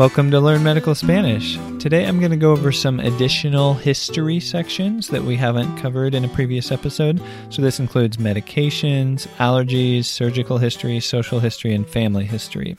Welcome to Learn Medical Spanish. Today I'm going to go over some additional history sections that we haven't covered in a previous episode. So, this includes medications, allergies, surgical history, social history, and family history.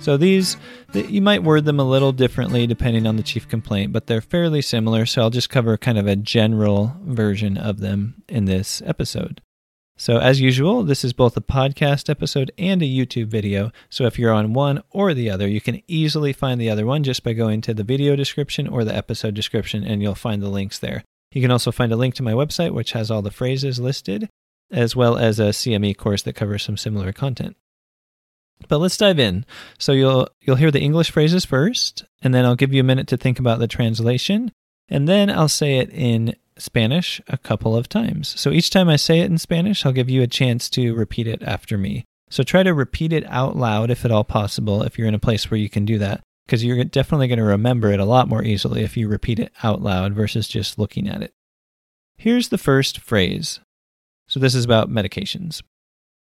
So, these, you might word them a little differently depending on the chief complaint, but they're fairly similar. So, I'll just cover kind of a general version of them in this episode. So, as usual, this is both a podcast episode and a YouTube video. So, if you're on one or the other, you can easily find the other one just by going to the video description or the episode description, and you'll find the links there. You can also find a link to my website, which has all the phrases listed, as well as a CME course that covers some similar content. But let's dive in. So you'll you'll hear the English phrases first, and then I'll give you a minute to think about the translation, and then I'll say it in Spanish a couple of times. So each time I say it in Spanish, I'll give you a chance to repeat it after me. So try to repeat it out loud if at all possible, if you're in a place where you can do that, because you're definitely going to remember it a lot more easily if you repeat it out loud versus just looking at it. Here's the first phrase. So this is about medications.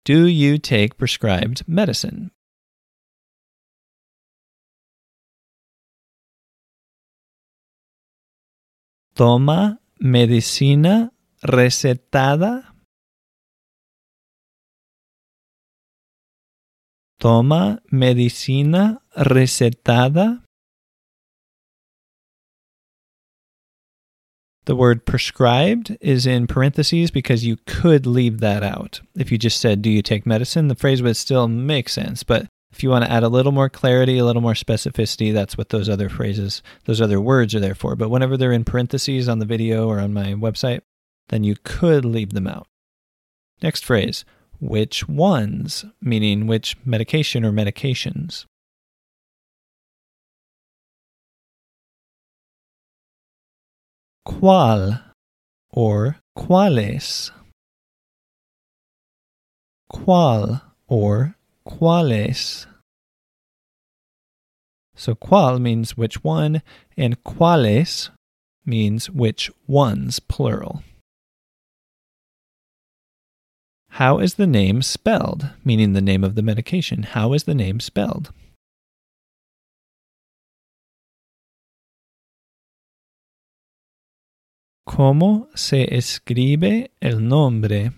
Do you take prescribed medicine? Toma medicina recetada. Toma medicina recetada. The word prescribed is in parentheses because you could leave that out. If you just said, Do you take medicine? the phrase would still make sense. But if you want to add a little more clarity, a little more specificity, that's what those other phrases, those other words are there for. But whenever they're in parentheses on the video or on my website, then you could leave them out. Next phrase, which ones, meaning which medication or medications. Cuál or cuáles. Cuál or cuáles. So cuál means which one, and cuáles means which ones, plural. How is the name spelled? Meaning the name of the medication. How is the name spelled? ¿Cómo se escribe el nombre?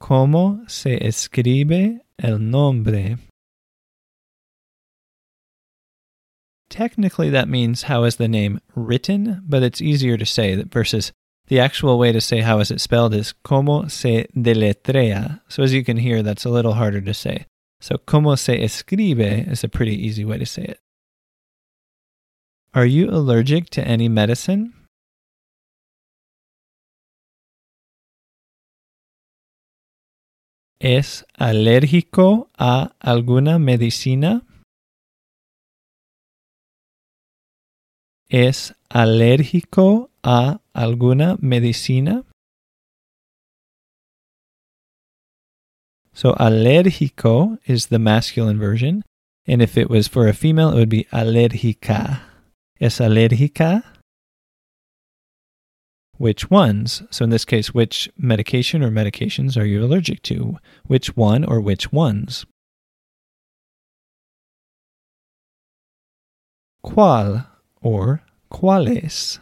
¿Cómo se escribe el nombre? Technically, that means how is the name written, but it's easier to say that versus the actual way to say how is it spelled is como se deletrea. So as you can hear, that's a little harder to say. So como se escribe is a pretty easy way to say it. Are you allergic to any medicine? ¿Es alérgico a alguna medicina? ¿Es alérgico a alguna medicina? So alérgico is the masculine version, and if it was for a female, it would be alérgica. ¿Es alérgica? Which ones. So in this case, which medication or medications are you allergic to? Which one or which ones? ¿Cuál or cuáles?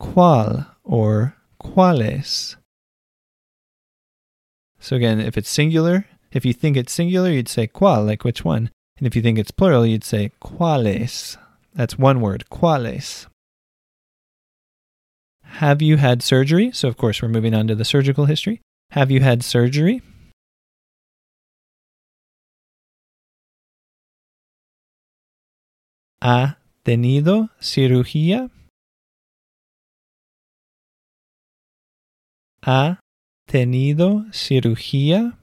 ¿Cuál or cuáles? So again, if it's singular, if you think it's singular, you'd say cuál, like which one. And if you think it's plural, you'd say cuáles. That's one word, cuáles. Have you had surgery? So, of course, we're moving on to the surgical history. Have you had surgery? ¿Ha tenido cirugía? ¿Ha tenido cirugía?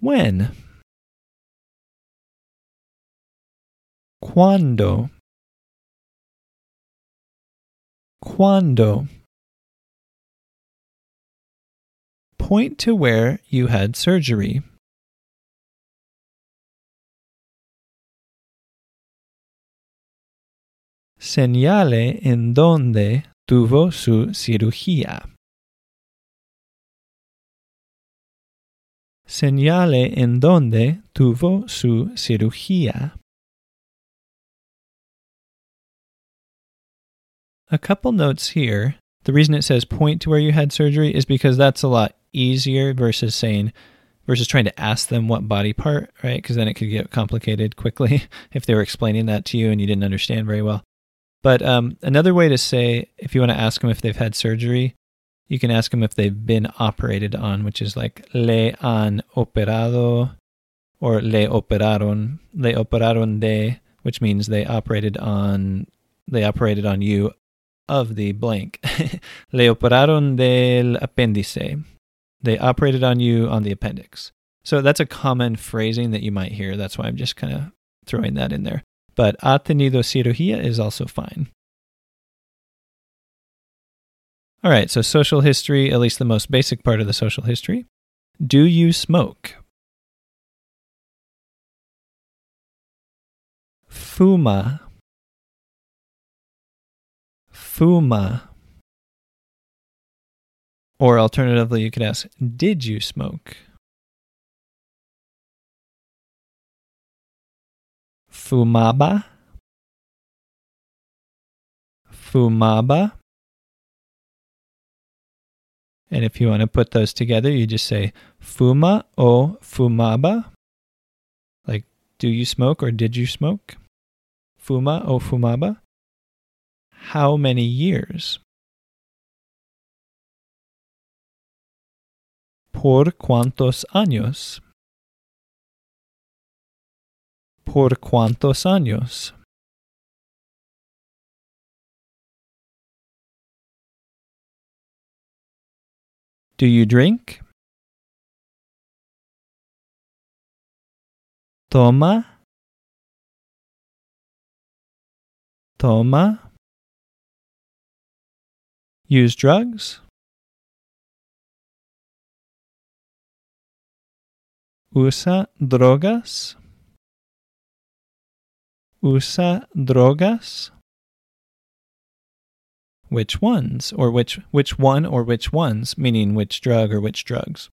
When? ¿Cuándo? Cuando. Point to where you had surgery. Señale en donde tuvo su cirugía. Señale en donde tuvo su cirugía. A couple notes here. The reason it says point to where you had surgery is because that's a lot easier versus saying versus trying to ask them what body part, right? Because then it could get complicated quickly if they were explaining that to you and you didn't understand very well. But um, another way to say, if you want to ask them if they've had surgery, you can ask them if they've been operated on, which is like le han operado or le operaron, le operaron de, which means they operated on, they operated on you of the blank. le operaron del apéndice they operated on you on the appendix. So that's a common phrasing that you might hear. That's why I'm just kind of throwing that in there. But ha tenido cirugía is also fine. All right, so social history, at least the most basic part of the social history. Do you smoke? Fuma. Fuma. Or alternatively, you could ask, Did you smoke? Fumaba. Fumaba. And if you want to put those together, you just say fuma o fumaba. Like, do you smoke or did you smoke? Fuma o fumaba. How many years? ¿Por cuántos años? ¿Por cuántos años? Do you drink? Toma. Toma. Use drugs? usa drogas? Usa drogas? Which ones, or which which one or which ones, meaning which drug or which drugs?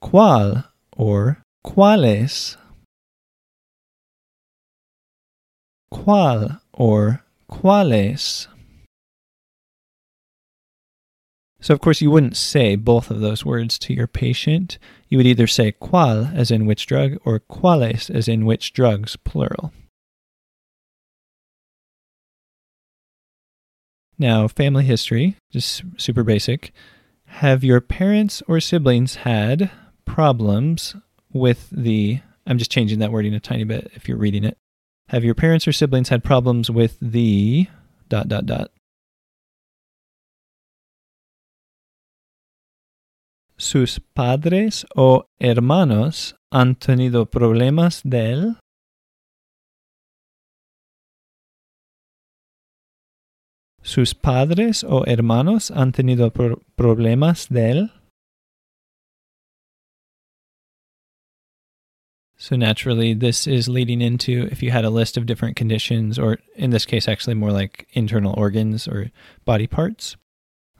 Qual or cuáles? ¿Cuál or cuáles? So, of course, you wouldn't say both of those words to your patient. You would either say cuál, as in which drug, or cuáles, as in which drugs, plural. Now, family history, just super basic. Have your parents or siblings had problems with the. I'm just changing that wording a tiny bit if you're reading it. Have your parents or siblings had problems with the. dot dot dot. sus padres o hermanos han tenido problemas del ¿Sus padres o hermanos han tenido pro problemas de So naturally, this is leading into if you had a list of different conditions, or in this case, actually more like internal organs or body parts,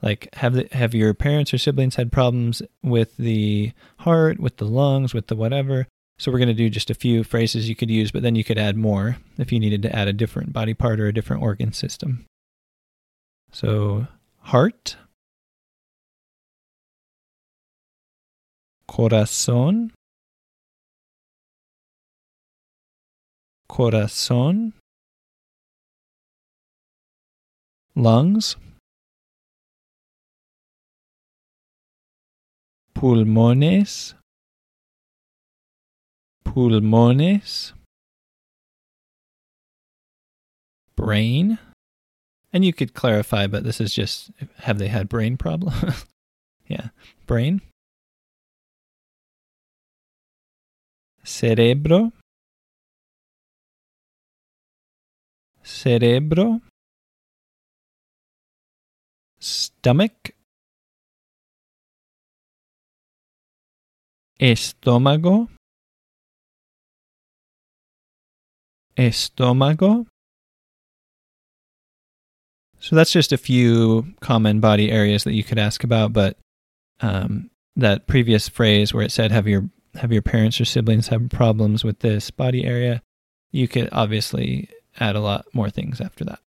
like have the, have your parents or siblings had problems with the heart with the lungs with the whatever? So we're going to do just a few phrases you could use but then you could add more if you needed to add a different body part or a different organ system. So heart. Corazón corazón lungs pulmones, pulmones, brain. And you could clarify, but this is just have they had brain problem? yeah, brain. Cerebro. Cerebro. Stomach. estómago, estómago, So that's just a few common body areas that you could ask about. But um, that previous phrase where it said, "Have your have your parents or siblings have problems with this body area?" You could obviously add a lot more things after that.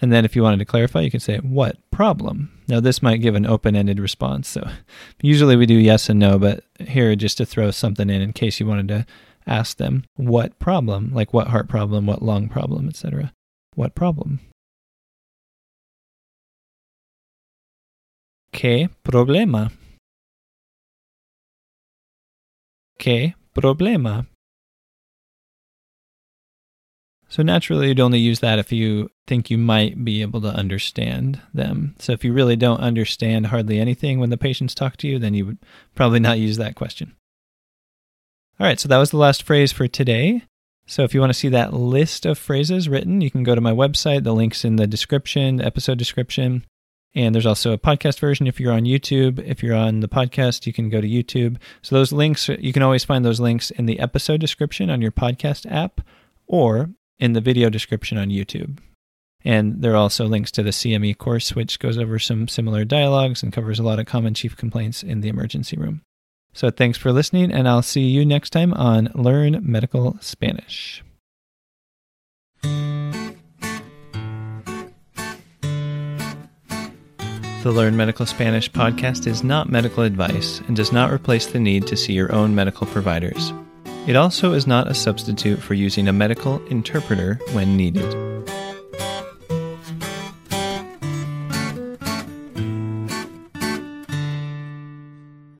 And then if you wanted to clarify, you could say, What problem? Now, this might give an open ended response. So usually we do yes and no, but here just to throw something in in case you wanted to ask them, What problem? Like what heart problem, what lung problem, etc. What problem? ¿Qué problema? ¿Qué problema? So naturally, you'd only use that if you think you might be able to understand them. So if you really don't understand hardly anything when the patients talk to you, then you would probably not use that question. All right, so that was the last phrase for today. So if you want to see that list of phrases written, you can go to my website. The link's in the description, the episode description. And there's also a podcast version if you're on YouTube. If you're on the podcast, you can go to YouTube. So those links, you can always find those links in the episode description on your podcast app or in the video description on YouTube. And there are also links to the CME course, which goes over some similar dialogues and covers a lot of common chief complaints in the emergency room. So thanks for listening, and I'll see you next time on Learn Medical Spanish. The Learn Medical Spanish podcast is not medical advice and does not replace the need to see your own medical providers. It also is not a substitute for using a medical interpreter when needed.